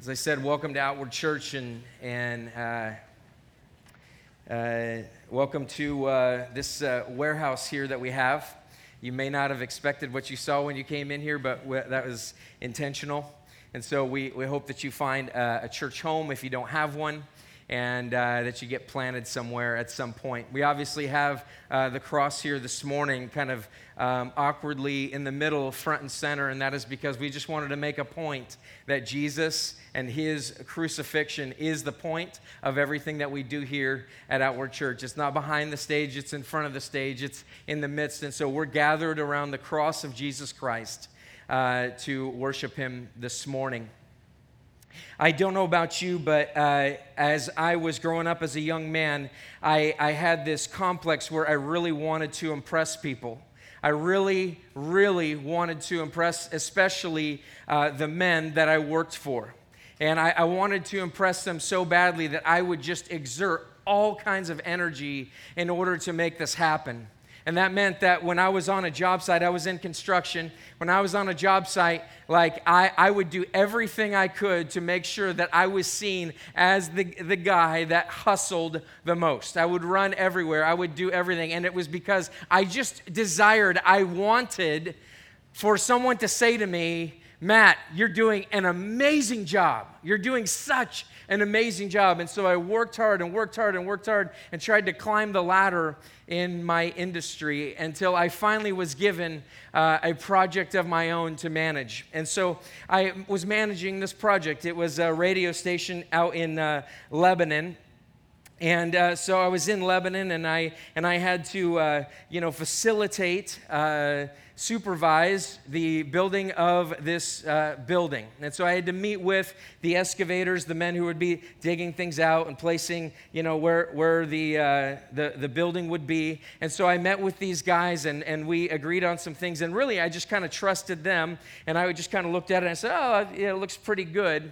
As I said, welcome to Outward Church and, and uh, uh, welcome to uh, this uh, warehouse here that we have. You may not have expected what you saw when you came in here, but that was intentional. And so we, we hope that you find a, a church home if you don't have one and uh, that you get planted somewhere at some point. We obviously have uh, the cross here this morning, kind of um, awkwardly in the middle, front and center, and that is because we just wanted to make a point that Jesus and his crucifixion is the point of everything that we do here at Outward Church. It's not behind the stage, it's in front of the stage, it's in the midst. And so we're gathered around the cross of Jesus Christ uh, to worship him this morning. I don't know about you, but uh, as I was growing up as a young man, I, I had this complex where I really wanted to impress people. I really, really wanted to impress, especially uh, the men that I worked for. And I, I wanted to impress them so badly that I would just exert all kinds of energy in order to make this happen. And that meant that when I was on a job site, I was in construction. When I was on a job site, like I, I would do everything I could to make sure that I was seen as the, the guy that hustled the most. I would run everywhere, I would do everything. And it was because I just desired, I wanted for someone to say to me, Matt, you're doing an amazing job. You're doing such an amazing job. And so I worked hard and worked hard and worked hard and tried to climb the ladder in my industry until I finally was given uh, a project of my own to manage. And so I was managing this project. It was a radio station out in uh, Lebanon. And uh, so I was in Lebanon, and I and I had to, uh, you know, facilitate supervise the building of this uh, building. And so I had to meet with the excavators, the men who would be digging things out and placing, you know, where, where the, uh, the, the building would be. And so I met with these guys and, and we agreed on some things. And really, I just kind of trusted them. And I just kind of looked at it and I said, oh, yeah, it looks pretty good.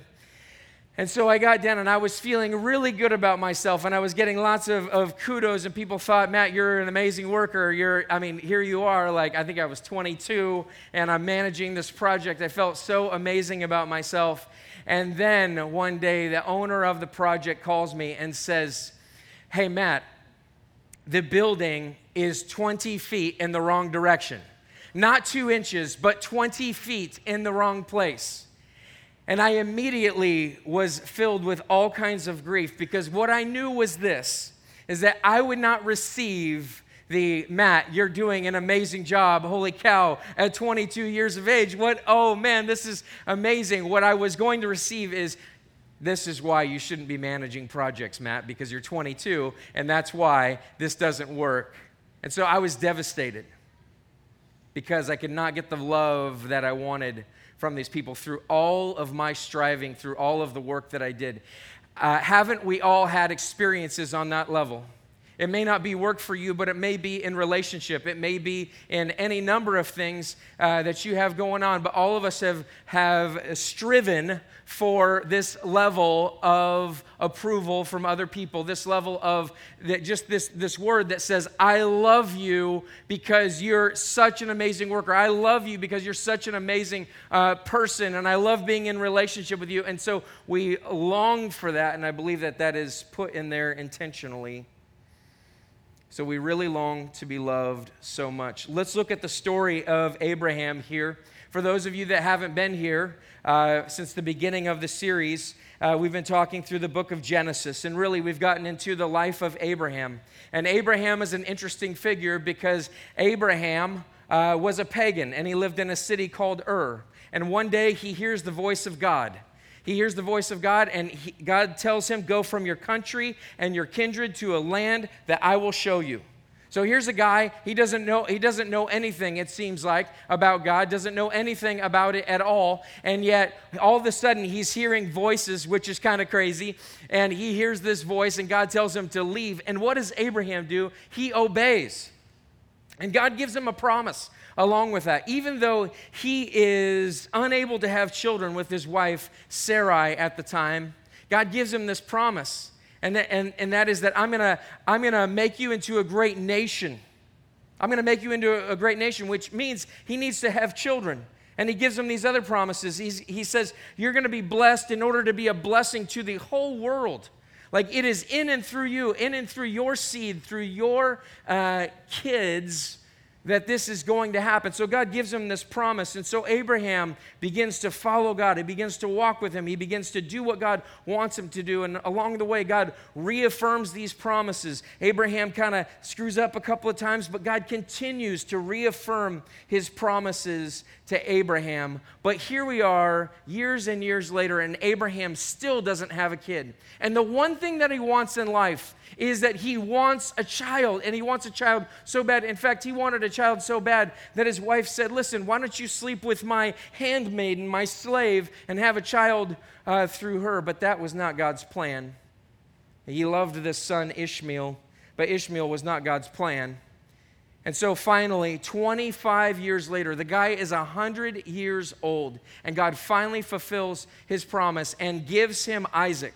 And so I got down and I was feeling really good about myself and I was getting lots of, of kudos and people thought, Matt, you're an amazing worker. You're, I mean, here you are. Like, I think I was 22 and I'm managing this project. I felt so amazing about myself. And then one day, the owner of the project calls me and says, Hey, Matt, the building is 20 feet in the wrong direction. Not two inches, but 20 feet in the wrong place. And I immediately was filled with all kinds of grief because what I knew was this is that I would not receive the Matt, you're doing an amazing job. Holy cow, at 22 years of age. What, oh man, this is amazing. What I was going to receive is this is why you shouldn't be managing projects, Matt, because you're 22, and that's why this doesn't work. And so I was devastated because I could not get the love that I wanted from these people through all of my striving, through all of the work that I did. Uh, haven't we all had experiences on that level? It may not be work for you, but it may be in relationship. It may be in any number of things uh, that you have going on. But all of us have, have striven for this level of approval from other people, this level of that just this, this word that says, I love you because you're such an amazing worker. I love you because you're such an amazing uh, person, and I love being in relationship with you. And so we long for that, and I believe that that is put in there intentionally. So we really long to be loved so much. Let's look at the story of Abraham here. For those of you that haven't been here uh, since the beginning of the series, uh, we've been talking through the book of Genesis, and really we've gotten into the life of Abraham. And Abraham is an interesting figure because Abraham uh, was a pagan and he lived in a city called Ur. And one day he hears the voice of God. He hears the voice of God, and he, God tells him, Go from your country and your kindred to a land that I will show you. So here's a guy, he doesn't know he doesn't know anything it seems like about God, doesn't know anything about it at all, and yet all of a sudden he's hearing voices which is kind of crazy, and he hears this voice and God tells him to leave. And what does Abraham do? He obeys. And God gives him a promise along with that. Even though he is unable to have children with his wife Sarai at the time, God gives him this promise. And that, and, and that is that I'm gonna, I'm gonna make you into a great nation. I'm gonna make you into a great nation, which means he needs to have children. And he gives him these other promises. He's, he says, You're to be blessed in order to be a blessing to the whole world. Like it is in and through you, in and through your seed, through your uh, kids that this is going to happen. So God gives him this promise. And so Abraham begins to follow God. He begins to walk with him. He begins to do what God wants him to do. And along the way, God reaffirms these promises. Abraham kind of screws up a couple of times, but God continues to reaffirm his promises to Abraham. But here we are, years and years later, and Abraham still doesn't have a kid. And the one thing that he wants in life is that he wants a child, and he wants a child so bad. In fact, he wanted a child so bad that his wife said, Listen, why don't you sleep with my handmaiden, my slave, and have a child uh, through her? But that was not God's plan. He loved this son, Ishmael, but Ishmael was not God's plan. And so finally, 25 years later, the guy is 100 years old, and God finally fulfills his promise and gives him Isaac.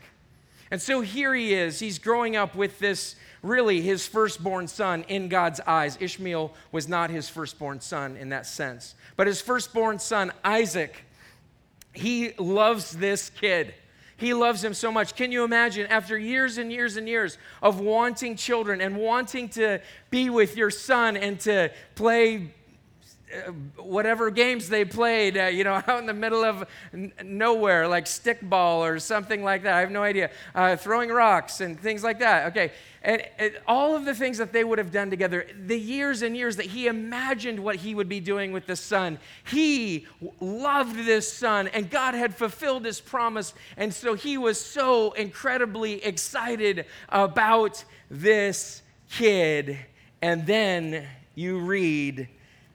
And so here he is. He's growing up with this, really, his firstborn son in God's eyes. Ishmael was not his firstborn son in that sense. But his firstborn son, Isaac, he loves this kid. He loves him so much. Can you imagine, after years and years and years of wanting children and wanting to be with your son and to play whatever games they played, uh, you know, out in the middle of n- nowhere, like stickball or something like that. I have no idea. Uh, throwing rocks and things like that. Okay. And, and, all of the things that they would have done together, the years and years that he imagined what he would be doing with the son, he loved this son, and God had fulfilled his promise. And so he was so incredibly excited about this kid. And then you read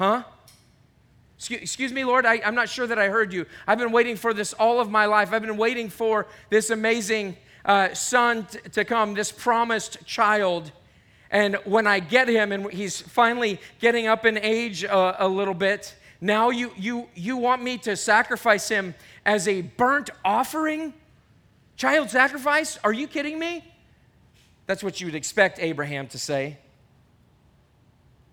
Huh? Excuse me, Lord, I, am not sure that I heard you. I've been waiting for this all of my life. I've been waiting for this amazing uh, son t- to come, this promised child. And when I get him and he's finally getting up in age uh, a little bit, now you, you, you want me to sacrifice him as a burnt offering? Child sacrifice? Are you kidding me? That's what you would expect Abraham to say.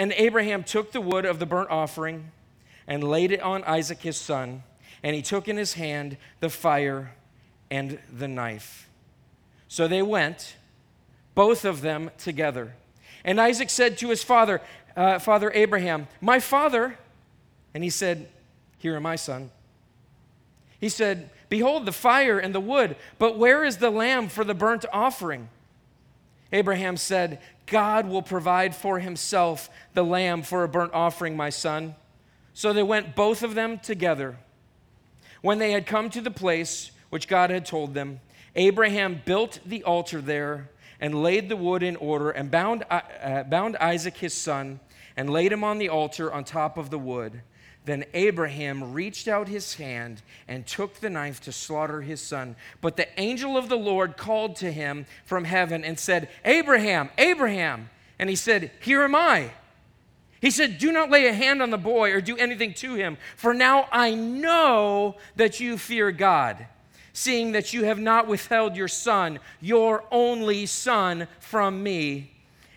And Abraham took the wood of the burnt offering and laid it on Isaac his son, and he took in his hand the fire and the knife. So they went, both of them together. And Isaac said to his father, uh, Father Abraham, My father. And he said, Here am I, son. He said, Behold the fire and the wood, but where is the lamb for the burnt offering? Abraham said, God will provide for himself the lamb for a burnt offering, my son. So they went both of them together. When they had come to the place which God had told them, Abraham built the altar there and laid the wood in order and bound, uh, bound Isaac his son and laid him on the altar on top of the wood. Then Abraham reached out his hand and took the knife to slaughter his son. But the angel of the Lord called to him from heaven and said, Abraham, Abraham. And he said, Here am I. He said, Do not lay a hand on the boy or do anything to him, for now I know that you fear God, seeing that you have not withheld your son, your only son, from me.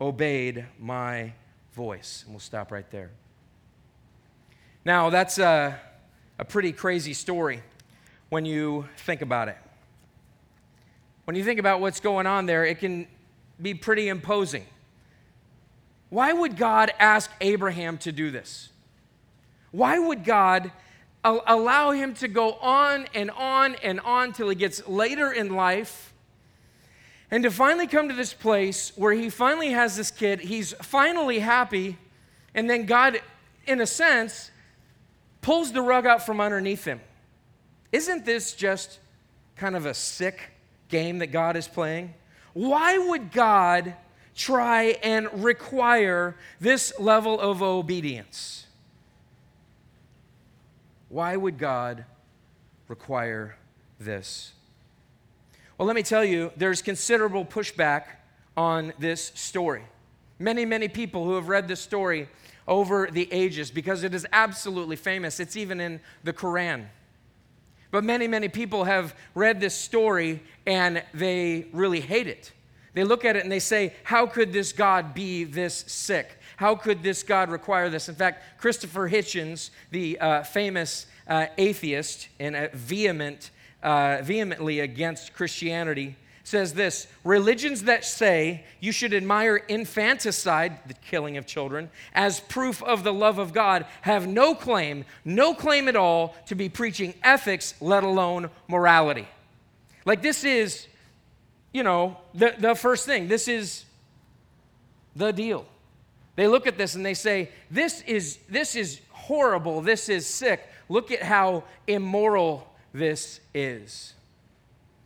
obeyed my voice. And we'll stop right there. Now, that's a, a pretty crazy story when you think about it. When you think about what's going on there, it can be pretty imposing. Why would God ask Abraham to do this? Why would God allow him to go on and on and on till he gets later in life and to finally come to this place where he finally has this kid, he's finally happy, and then God, in a sense, pulls the rug out from underneath him. Isn't this just kind of a sick game that God is playing? Why would God try and require this level of obedience? Why would God require this? Well, let me tell you, there's considerable pushback on this story. Many, many people who have read this story over the ages because it is absolutely famous. It's even in the Quran. But many, many people have read this story and they really hate it. They look at it and they say, How could this God be this sick? How could this God require this? In fact, Christopher Hitchens, the uh, famous uh, atheist and a vehement, uh, vehemently against Christianity, says this religions that say you should admire infanticide, the killing of children, as proof of the love of God have no claim, no claim at all to be preaching ethics, let alone morality. Like, this is, you know, the, the first thing. This is the deal. They look at this and they say, this is, this is horrible. This is sick. Look at how immoral this is.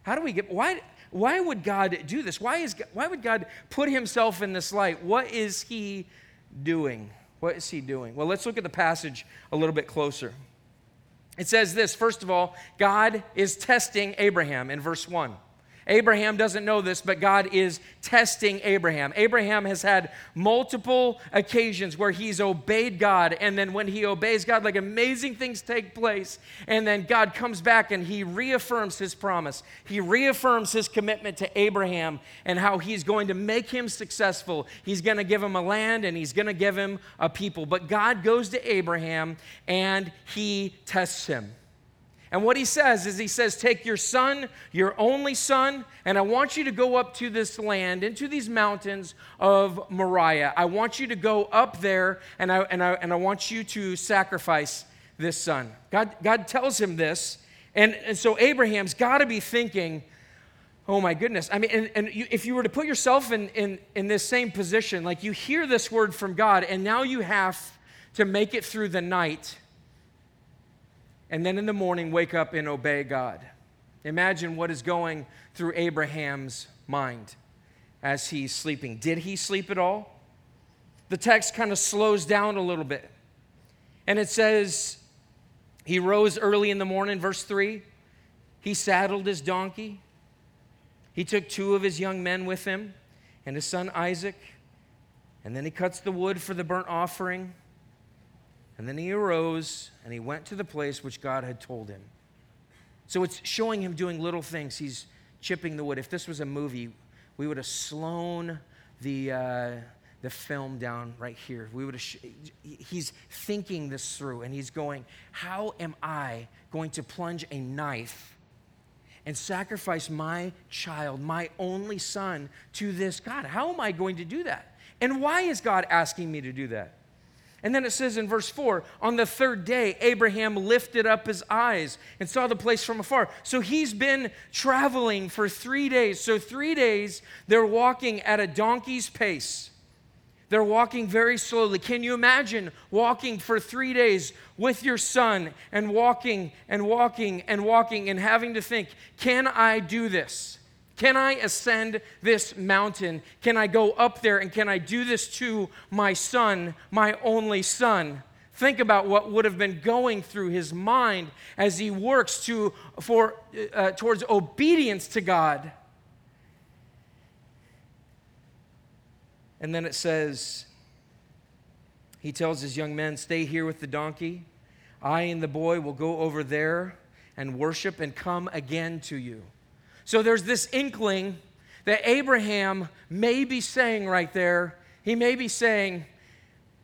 How do we get, why, why would God do this? Why, is, why would God put himself in this light? What is he doing? What is he doing? Well, let's look at the passage a little bit closer. It says this first of all, God is testing Abraham in verse 1. Abraham doesn't know this, but God is testing Abraham. Abraham has had multiple occasions where he's obeyed God, and then when he obeys God, like amazing things take place. And then God comes back and he reaffirms his promise. He reaffirms his commitment to Abraham and how he's going to make him successful. He's going to give him a land and he's going to give him a people. But God goes to Abraham and he tests him. And what he says is, he says, Take your son, your only son, and I want you to go up to this land, into these mountains of Moriah. I want you to go up there, and I, and I, and I want you to sacrifice this son. God, God tells him this. And, and so Abraham's got to be thinking, Oh my goodness. I mean, and, and you, if you were to put yourself in, in, in this same position, like you hear this word from God, and now you have to make it through the night and then in the morning wake up and obey God. Imagine what is going through Abraham's mind as he's sleeping. Did he sleep at all? The text kind of slows down a little bit. And it says, He rose early in the morning, verse 3. He saddled his donkey. He took two of his young men with him and his son Isaac. And then he cuts the wood for the burnt offering. And then he arose and he went to the place which God had told him. So it's showing him doing little things. He's chipping the wood. If this was a movie, we would have slown the, uh, the film down right here. We would have sh- he's thinking this through and he's going, How am I going to plunge a knife and sacrifice my child, my only son, to this God? How am I going to do that? And why is God asking me to do that? And then it says in verse 4 on the third day, Abraham lifted up his eyes and saw the place from afar. So he's been traveling for three days. So, three days, they're walking at a donkey's pace. They're walking very slowly. Can you imagine walking for three days with your son and walking and walking and walking and having to think, can I do this? Can I ascend this mountain? Can I go up there and can I do this to my son, my only son? Think about what would have been going through his mind as he works to, for, uh, towards obedience to God. And then it says, he tells his young men, Stay here with the donkey. I and the boy will go over there and worship and come again to you. So there's this inkling that Abraham may be saying right there, he may be saying,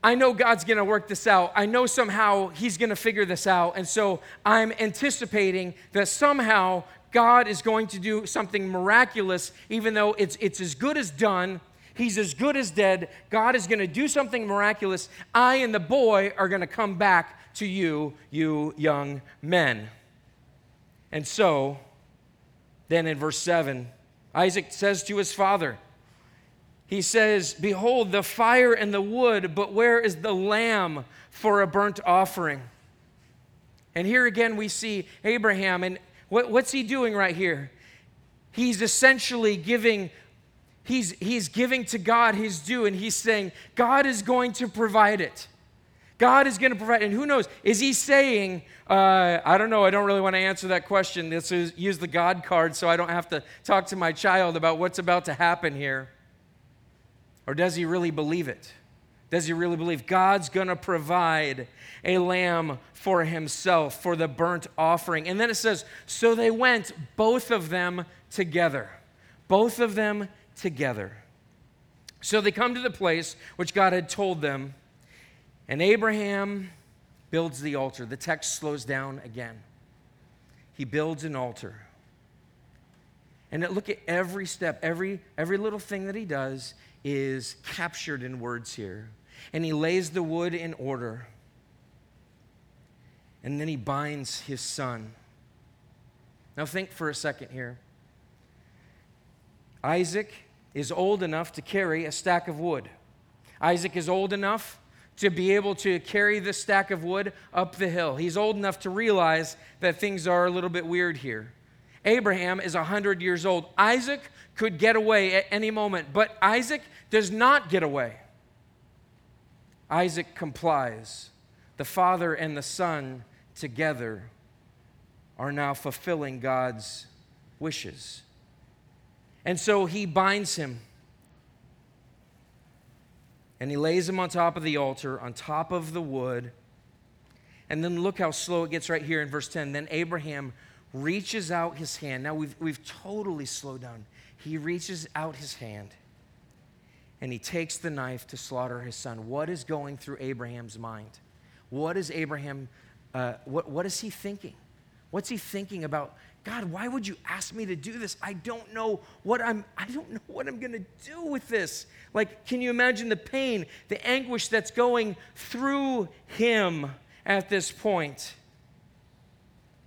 I know God's going to work this out. I know somehow He's going to figure this out. And so I'm anticipating that somehow God is going to do something miraculous, even though it's, it's as good as done. He's as good as dead. God is going to do something miraculous. I and the boy are going to come back to you, you young men. And so then in verse 7, Isaac says to his father, he says, Behold, the fire and the wood, but where is the lamb for a burnt offering? And here again we see Abraham, and what, what's he doing right here? He's essentially giving, he's, he's giving to God his due, and he's saying, God is going to provide it. God is going to provide. And who knows? Is he saying, uh, I don't know, I don't really want to answer that question. Is use the God card so I don't have to talk to my child about what's about to happen here. Or does he really believe it? Does he really believe God's going to provide a lamb for himself for the burnt offering? And then it says, So they went, both of them together. Both of them together. So they come to the place which God had told them. And Abraham builds the altar. The text slows down again. He builds an altar. And look at every step, every, every little thing that he does is captured in words here. And he lays the wood in order. And then he binds his son. Now, think for a second here. Isaac is old enough to carry a stack of wood. Isaac is old enough to be able to carry this stack of wood up the hill. He's old enough to realize that things are a little bit weird here. Abraham is 100 years old. Isaac could get away at any moment, but Isaac does not get away. Isaac complies. The father and the son together are now fulfilling God's wishes. And so he binds him and he lays him on top of the altar, on top of the wood. And then look how slow it gets right here in verse 10. Then Abraham reaches out his hand. Now we've, we've totally slowed down. He reaches out his hand and he takes the knife to slaughter his son. What is going through Abraham's mind? What is Abraham, uh, what, what is he thinking? What's he thinking about God, why would you ask me to do this? I don't know what I'm I don't know what I'm going to do with this. Like can you imagine the pain, the anguish that's going through him at this point?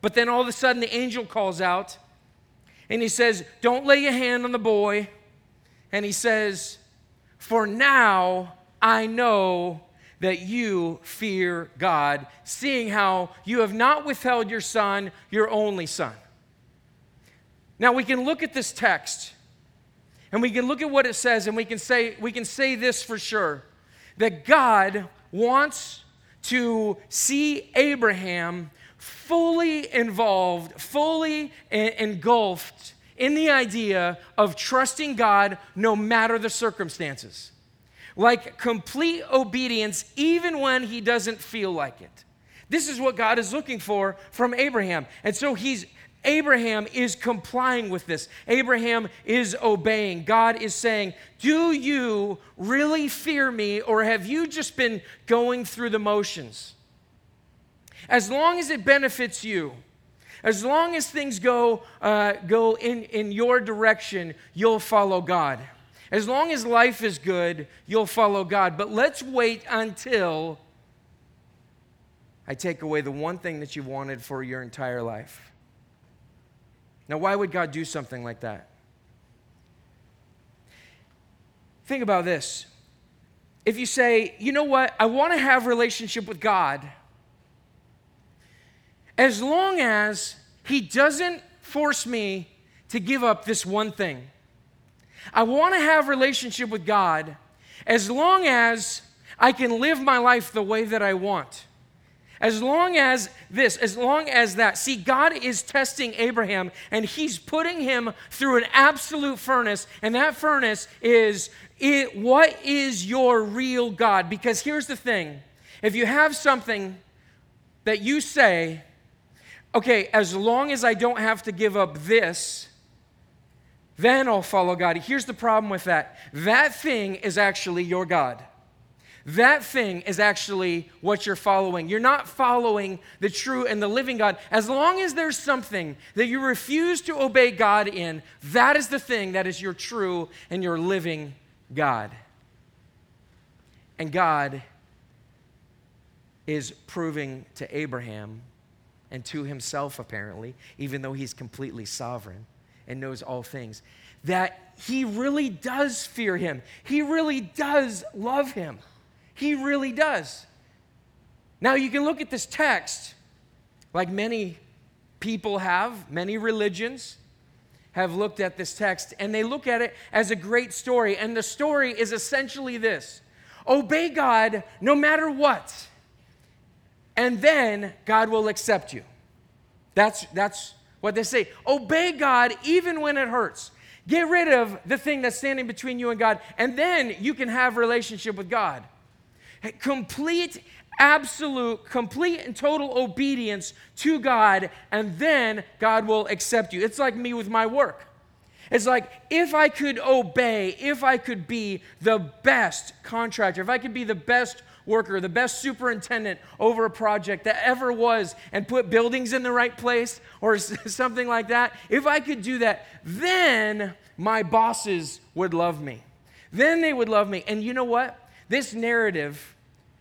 But then all of a sudden the angel calls out and he says, "Don't lay your hand on the boy." And he says, "For now I know that you fear God, seeing how you have not withheld your son, your only son." Now we can look at this text and we can look at what it says and we can say we can say this for sure that God wants to see Abraham fully involved, fully engulfed in the idea of trusting God no matter the circumstances. Like complete obedience, even when he doesn't feel like it. This is what God is looking for from Abraham. And so he's Abraham is complying with this. Abraham is obeying. God is saying, Do you really fear me, or have you just been going through the motions? As long as it benefits you, as long as things go, uh, go in, in your direction, you'll follow God. As long as life is good, you'll follow God. But let's wait until I take away the one thing that you've wanted for your entire life. Now, why would God do something like that? Think about this. If you say, you know what, I want to have relationship with God, as long as He doesn't force me to give up this one thing. I want to have relationship with God as long as I can live my life the way that I want. As long as this, as long as that. See, God is testing Abraham and he's putting him through an absolute furnace, and that furnace is it, what is your real God? Because here's the thing if you have something that you say, okay, as long as I don't have to give up this, then I'll follow God. Here's the problem with that that thing is actually your God. That thing is actually what you're following. You're not following the true and the living God. As long as there's something that you refuse to obey God in, that is the thing that is your true and your living God. And God is proving to Abraham and to himself, apparently, even though he's completely sovereign and knows all things, that he really does fear him. He really does love him. He really does. Now, you can look at this text like many people have, many religions have looked at this text, and they look at it as a great story. And the story is essentially this obey God no matter what, and then God will accept you. That's, that's what they say. Obey God even when it hurts. Get rid of the thing that's standing between you and God, and then you can have relationship with God. Complete, absolute, complete and total obedience to God, and then God will accept you. It's like me with my work. It's like if I could obey, if I could be the best contractor, if I could be the best worker, the best superintendent over a project that ever was, and put buildings in the right place or something like that, if I could do that, then my bosses would love me. Then they would love me. And you know what? This narrative,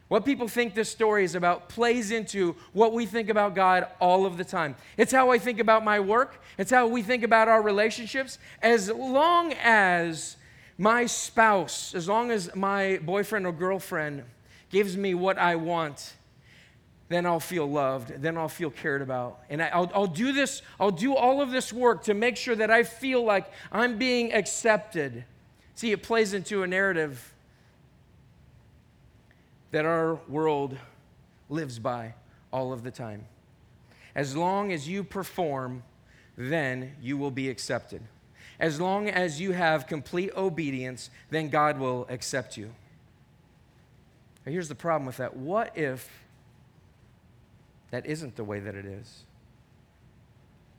what people think this story is about, plays into what we think about God all of the time. It's how I think about my work, it's how we think about our relationships. As long as my spouse, as long as my boyfriend or girlfriend gives me what I want, then I'll feel loved, then I'll feel cared about. And I, will I'll do this, I'll do all of this work to make sure that I feel like I'm being accepted. See, it plays into a narrative that our world lives by all of the time. As long as you perform, then you will be accepted. As long as you have complete obedience, then God will accept you. Now, here's the problem with that. What if that isn't the way that it is?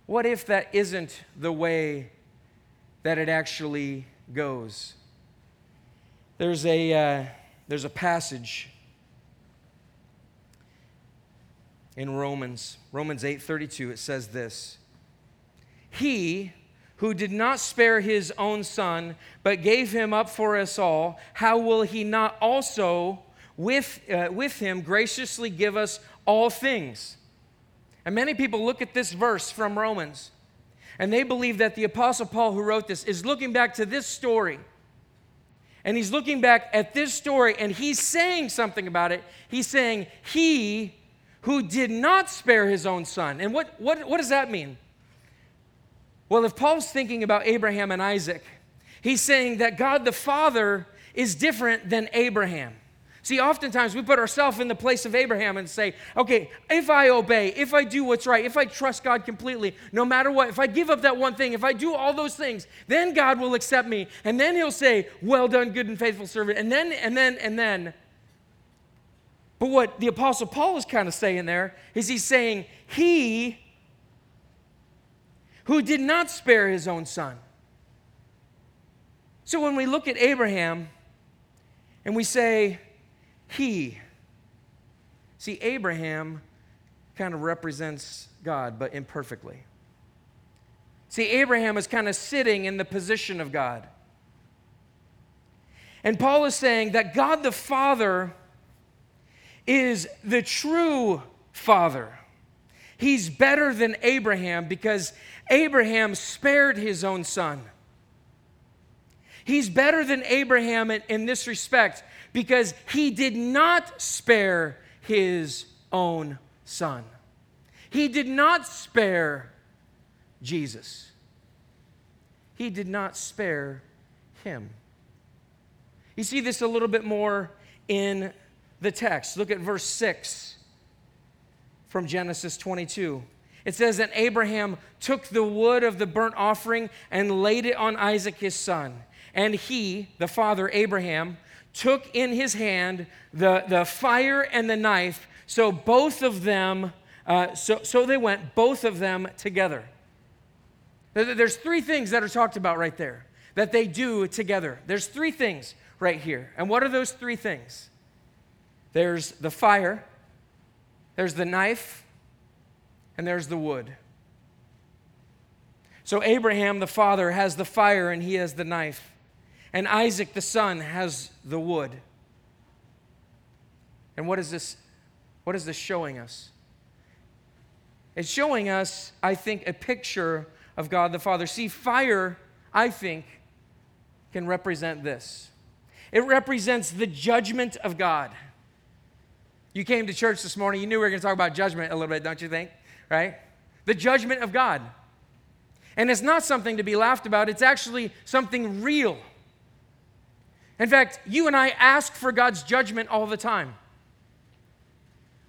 What if that isn't the way that it actually goes? There's a, uh, there's a passage in Romans, Romans 8:32 it says this. He who did not spare his own son but gave him up for us all, how will he not also with, uh, with him graciously give us all things? And many people look at this verse from Romans and they believe that the Apostle Paul, who wrote this, is looking back to this story. And he's looking back at this story and he's saying something about it. He's saying, He who did not spare his own son. And what, what, what does that mean? Well, if Paul's thinking about Abraham and Isaac, he's saying that God the Father is different than Abraham. See, oftentimes we put ourselves in the place of Abraham and say, okay, if I obey, if I do what's right, if I trust God completely, no matter what, if I give up that one thing, if I do all those things, then God will accept me. And then he'll say, well done, good and faithful servant. And then, and then, and then, but what the Apostle Paul is kind of saying there is he's saying, He who did not spare his own son. So when we look at Abraham and we say, He, see, Abraham kind of represents God, but imperfectly. See, Abraham is kind of sitting in the position of God. And Paul is saying that God the Father is the true father. He's better than Abraham because Abraham spared his own son. He's better than Abraham in, in, this respect because he did not spare his own son. He did not spare Jesus. He did not spare him. You see this a little bit more in the text. Look at verse 6 from Genesis 22. It says that Abraham took the wood of the burnt offering and laid it on Isaac his son. And he, the father Abraham, took in his hand the, the fire and the knife. So both of them, uh, so, so they went, both of them together. There's three things that are talked about right there that they do together. There's three things right here. And what are those three things? There's the fire, there's the knife, and there's the wood. So Abraham, the father, has the fire and he has the knife. And Isaac, the son, has the wood. And what is this? What is this showing us? It's showing us, I think, a picture of God the Father. See, fire, I think, can represent this it represents the judgment of God. You came to church this morning, you knew we were going to talk about judgment a little bit, don't you think? Right? The judgment of God. And it's not something to be laughed about, it's actually something real. In fact, you and I ask for God's judgment all the time.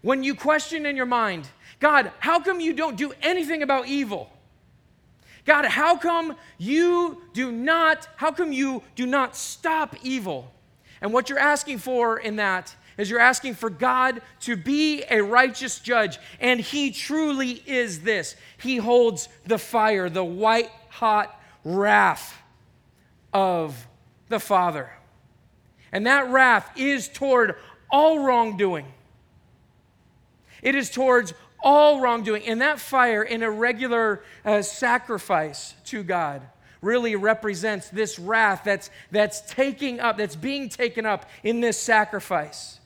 When you question in your mind, God, how come you don't do anything about evil? God, how come you do not, how come you do not stop evil? And what you're asking for in that is you're asking for God to be a righteous judge. And He truly is this. He holds the fire, the white hot wrath of the Father. And that wrath is toward all wrongdoing. It is towards all wrongdoing. And that fire in a regular uh, sacrifice to God really represents this wrath that's, that's taking up, that's being taken up in this sacrifice.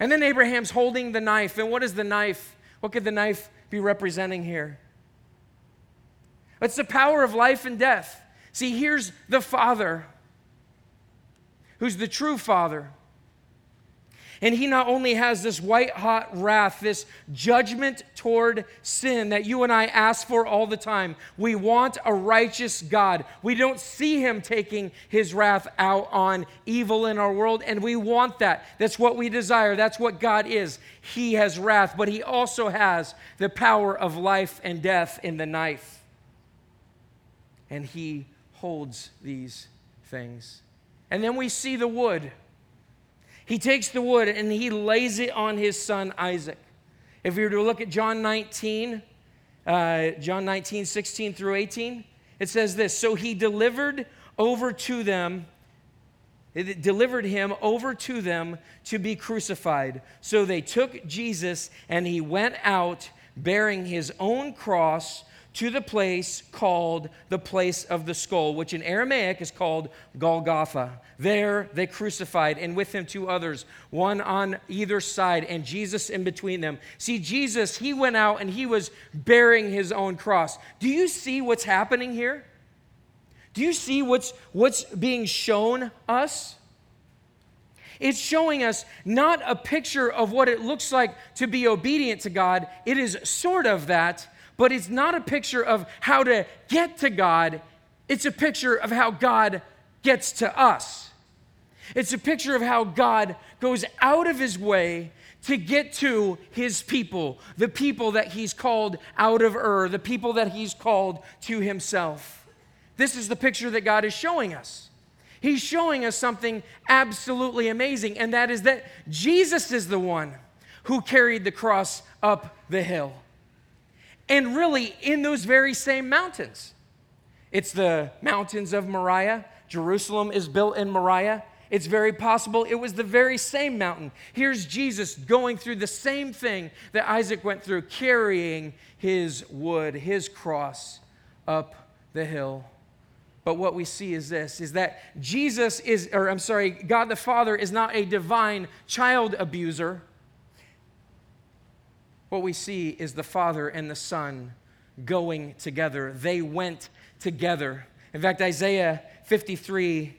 And then Abraham's holding the knife. And what is the knife? What could the knife be representing here? It's the power of life and death. See, here's the Father, who's the true Father. And he not only has this white hot wrath, this judgment toward sin that you and I ask for all the time. We want a righteous God. We don't see him taking his wrath out on evil in our world, and we want that. That's what we desire. That's what God is. He has wrath, but he also has the power of life and death in the knife. And he holds these things. And then we see the wood. He takes the wood and he lays it on his son Isaac. If we were to look at John 19, uh, John 19, 16 through 18, it says this So he delivered over to them, delivered him over to them to be crucified. So they took Jesus and he went out bearing his own cross to the place called the place of the skull, which in Aramaic is called Golgotha. There they crucified, and with him two others, one on either side, and Jesus in between them. See, Jesus, he went out and he was bearing his own cross. Do you see what's happening here? Do you see what's, what's being shown us? It's showing us not a picture of what it looks like to be obedient to God, it is sort of that but it's not a picture of how to get to God, it's a picture of how God gets to us. It's a picture of how God goes out of his way to get to his people, the people that he's called out of Ur, the people that he's called to himself. This is the picture that God is showing us. He's showing us something absolutely amazing, and that is that Jesus is the one who carried the cross up the hill and really in those very same mountains. It's the mountains of Moriah. Jerusalem is built in Moriah. It's very possible it was the very same mountain. Here's Jesus going through the same thing that Isaac went through, carrying his wood, his cross up the hill. But what we see is this is that Jesus is, or I'm sorry, God the Father is not a divine child abuser. What we see is the Father and the Son going together. They went together. In fact, Isaiah 53,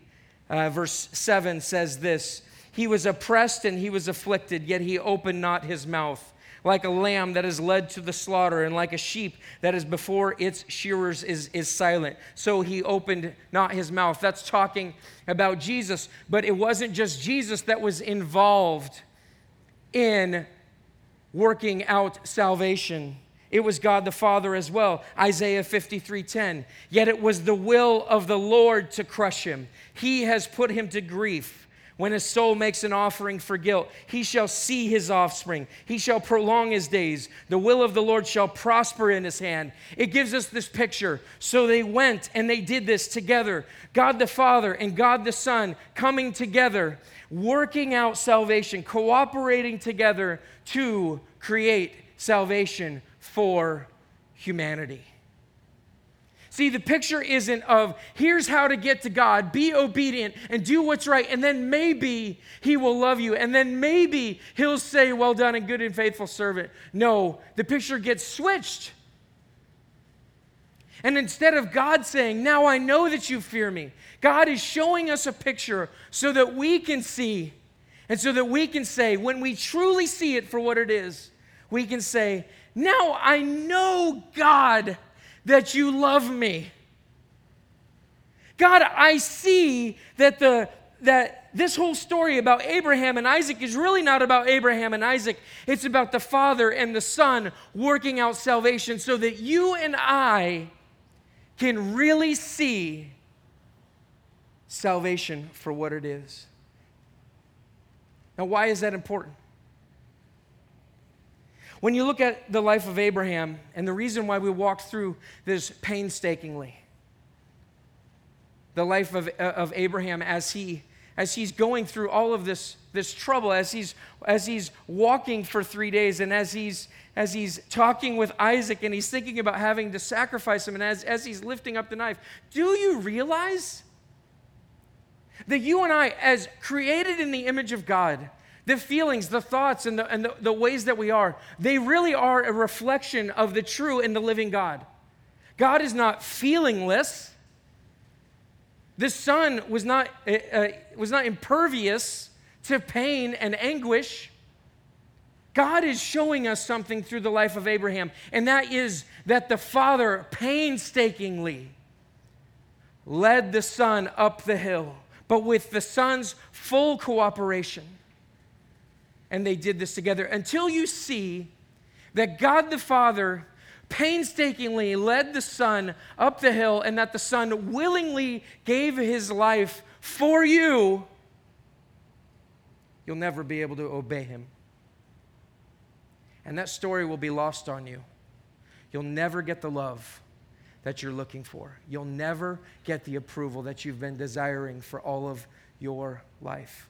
uh, verse 7 says this He was oppressed and he was afflicted, yet he opened not his mouth. Like a lamb that is led to the slaughter, and like a sheep that is before its shearers is, is silent. So he opened not his mouth. That's talking about Jesus. But it wasn't just Jesus that was involved in working out salvation. It was God the Father as well. Isaiah 53:10. Yet it was the will of the Lord to crush him. He has put him to grief. When a soul makes an offering for guilt, he shall see his offspring. He shall prolong his days. The will of the Lord shall prosper in his hand. It gives us this picture. So they went and they did this together. God the Father and God the Son coming together, working out salvation, cooperating together to create salvation for humanity. See, the picture isn't of here's how to get to God, be obedient and do what's right, and then maybe He will love you, and then maybe He'll say, Well done and good and faithful servant. No, the picture gets switched. And instead of God saying, Now I know that you fear me, God is showing us a picture so that we can see, and so that we can say, when we truly see it for what it is, we can say, Now I know, God, that you love me. God, I see that the that this whole story about Abraham and Isaac is really not about Abraham and Isaac. It's about the Father and the Son working out salvation so that you and I can really see salvation for what it is. Now, why is that important? When you look at the life of Abraham and the reason why we walked through this painstakingly, the life of, uh, of Abraham as he as he's going through all of this, this trouble, as he's, as he's walking for three days, and as he's, as he's talking with Isaac and he's thinking about having to sacrifice him, and as, as he's lifting up the knife, do you realize that you and I, as created in the image of God, the feelings, the thoughts, and, the, and the, the ways that we are, they really are a reflection of the true and the living God. God is not feelingless. The Son was not, uh, was not impervious to pain and anguish. God is showing us something through the life of Abraham, and that is that the Father painstakingly led the Son up the hill, but with the Son's full cooperation and they did this together until you see that God the Father painstakingly led the Son up the hill and that the Son willingly gave his life for you, you'll never be able to obey him. And that story will be lost on you. You'll never get the love that you're looking for. You'll never get the approval that you've been desiring for all of your life.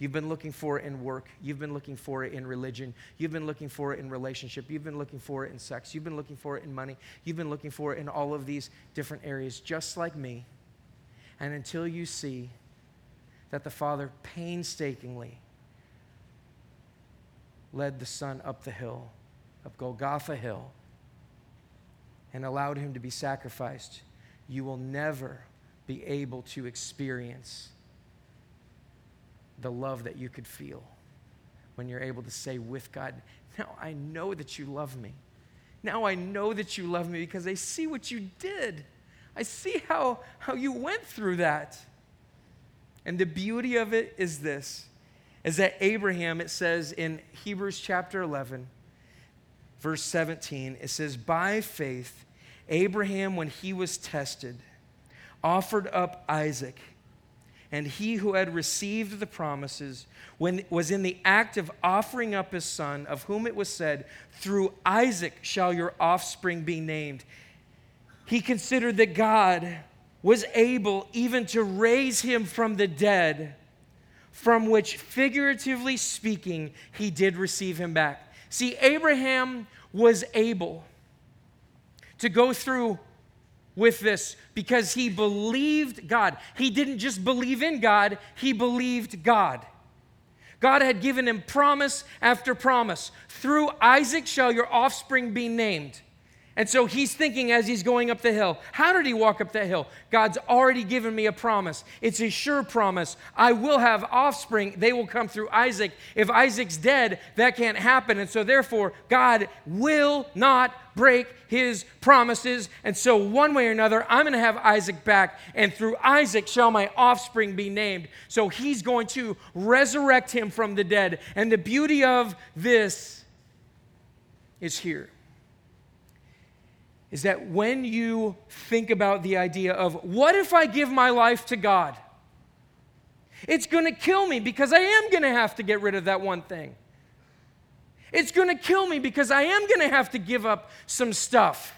You've been looking for it in work. You've been looking for it in religion. You've been looking for it in relationship. You've been looking for it in sex. You've been looking for it in money. You've been looking for it in all of these different areas, just like me. And until you see that the Father painstakingly led the Son up the hill, up Golgotha Hill, and allowed him to be sacrificed, you will never be able to experience the love that you could feel when you're able to say with God, Now I know that you love me. Now I know that you love me because I see what you did. I see how, how you went through that. And the beauty of it is this is that Abraham, it says in Hebrews chapter 11, verse 17, it says, By faith, Abraham, when he was tested, offered up Isaac and he who had received the promises when was in the act of offering up his son of whom it was said through isaac shall your offspring be named. He considered that god was able even to raise him from the dead from which figuratively speaking he did receive him back. See abraham was able to go through with this because he believed God. He didn't just believe in God, he believed God. God had given him promise after promise. Through Isaac shall your offspring be named. And so he's thinking as he's going up the hill, how did he walk up that hill? God's already given me a promise. It's a sure promise. I will have offspring. They will come through Isaac. If Isaac's dead, that can't happen. And so therefore, God will not break his promises. And so, one way or another, I'm going to have Isaac back, and through Isaac shall my offspring be named. So, he's going to resurrect him from the dead. And the beauty of this is here is that when you think about the idea of what if I give my life to God? It's going to kill me because I am going to have to get rid of that one thing. It's going to kill me because I am going to have to give up some stuff.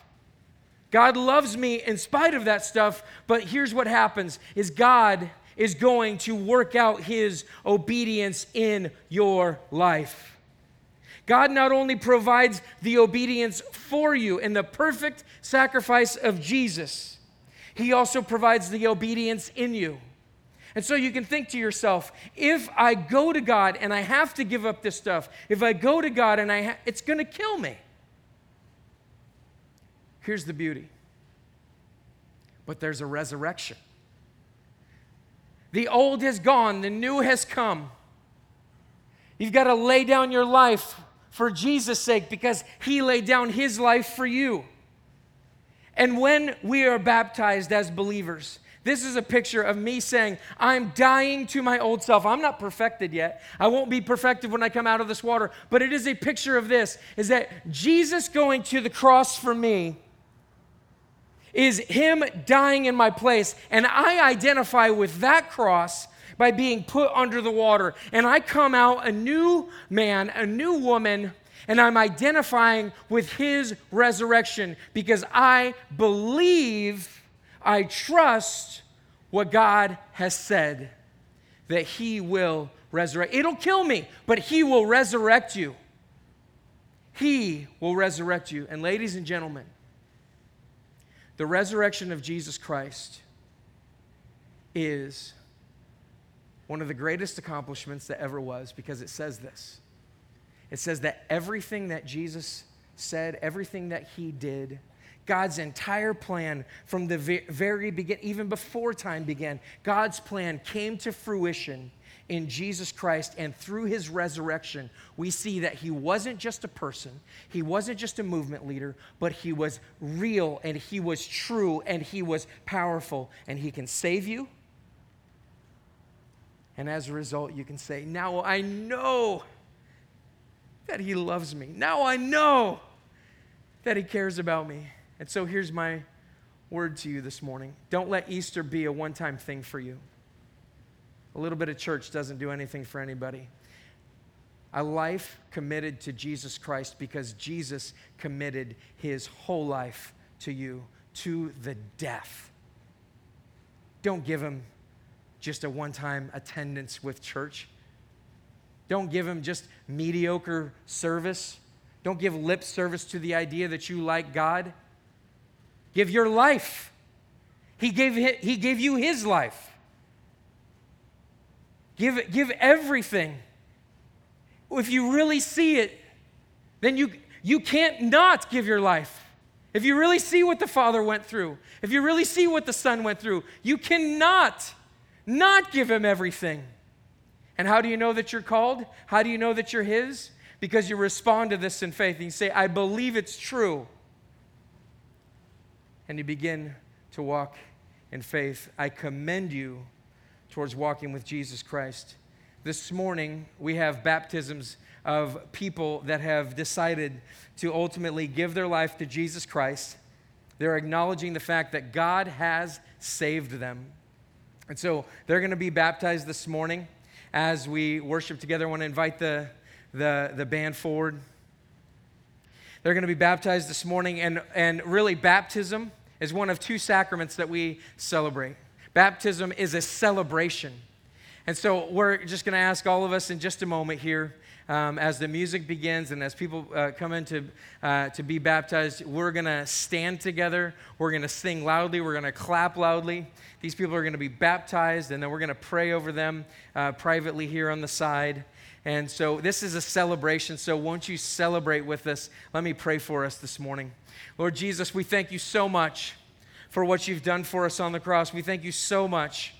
God loves me in spite of that stuff, but here's what happens is God is going to work out his obedience in your life. God not only provides the obedience for you in the perfect sacrifice of Jesus, He also provides the obedience in you. And so you can think to yourself, if I go to God and I have to give up this stuff, if I go to God and I ha- it's going to kill me. Here's the beauty. But there's a resurrection. The old has gone, the new has come. You've got to lay down your life for Jesus' sake because he laid down his life for you. And when we are baptized as believers, this is a picture of me saying, I'm dying to my old self. I'm not perfected yet. I won't be perfected when I come out of this water, but it is a picture of this is that Jesus going to the cross for me is him dying in my place and I identify with that cross by being put under the water. And I come out a new man, a new woman, and I'm identifying with his resurrection because I believe, I trust what God has said that he will resurrect. It'll kill me, but he will resurrect you. He will resurrect you. And, ladies and gentlemen, the resurrection of Jesus Christ is one of the greatest accomplishments that ever was because it says this. It says that everything that Jesus said, everything that he did, God's entire plan from the very beginning, even before time began, God's plan came to fruition in Jesus Christ. And through his resurrection, we see that he wasn't just a person, he wasn't just a movement leader, but he was real and he was true and he was powerful. And he can save you, and as a result, you can say, Now I know that He loves me. Now I know that He cares about me. And so here's my word to you this morning don't let Easter be a one time thing for you. A little bit of church doesn't do anything for anybody. A life committed to Jesus Christ because Jesus committed his whole life to you to the death. Don't give him just a one time attendance with church. Don't give him just mediocre service. Don't give lip service to the idea that you like God. Give your life. He gave, he gave you his life. Give, give everything. If you really see it, then you, you can't not give your life. If you really see what the Father went through, if you really see what the Son went through, you cannot not give him everything. And how do you know that you're called? How do you know that you're his? Because you respond to this in faith and you say, I believe it's true. And you begin to walk in faith. I commend you towards walking with Jesus Christ. This morning, we have baptisms of people that have decided to ultimately give their life to Jesus Christ. They're acknowledging the fact that God has saved them. And so they're going to be baptized this morning as we worship together. I want to invite the, the, the band forward. They're going to be baptized this morning, and, and really, baptism is one of two sacraments that we celebrate. Baptism is a celebration. And so we're just going to ask all of us in just a moment here. Um, as the music begins and as people uh, come in to, uh, to be baptized, we're going to stand together. We're going to sing loudly. We're going to clap loudly. These people are going to be baptized, and then we're going to pray over them uh, privately here on the side. And so this is a celebration. So won't you celebrate with us? Let me pray for us this morning. Lord Jesus, we thank you so much for what you've done for us on the cross. We thank you so much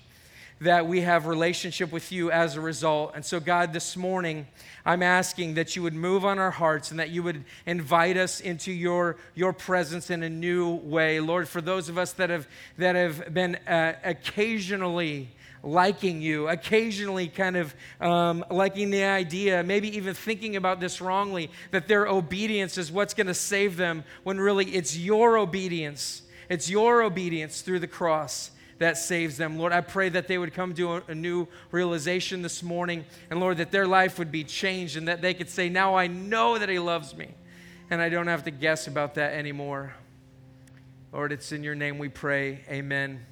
that we have relationship with you as a result. And so God, this morning, I'm asking that you would move on our hearts and that you would invite us into your, your presence in a new way. Lord, for those of us that have, that have been uh, occasionally liking you, occasionally kind of um, liking the idea, maybe even thinking about this wrongly, that their obedience is what's going to save them, when really it's your obedience. It's your obedience through the cross that saves them. Lord, I pray that they would come to a, a, new realization this morning, and Lord, that their life would be changed and that they could say, Now I know that He loves me, and I don't have to guess about that anymore. Lord, it's in your name we pray. Amen.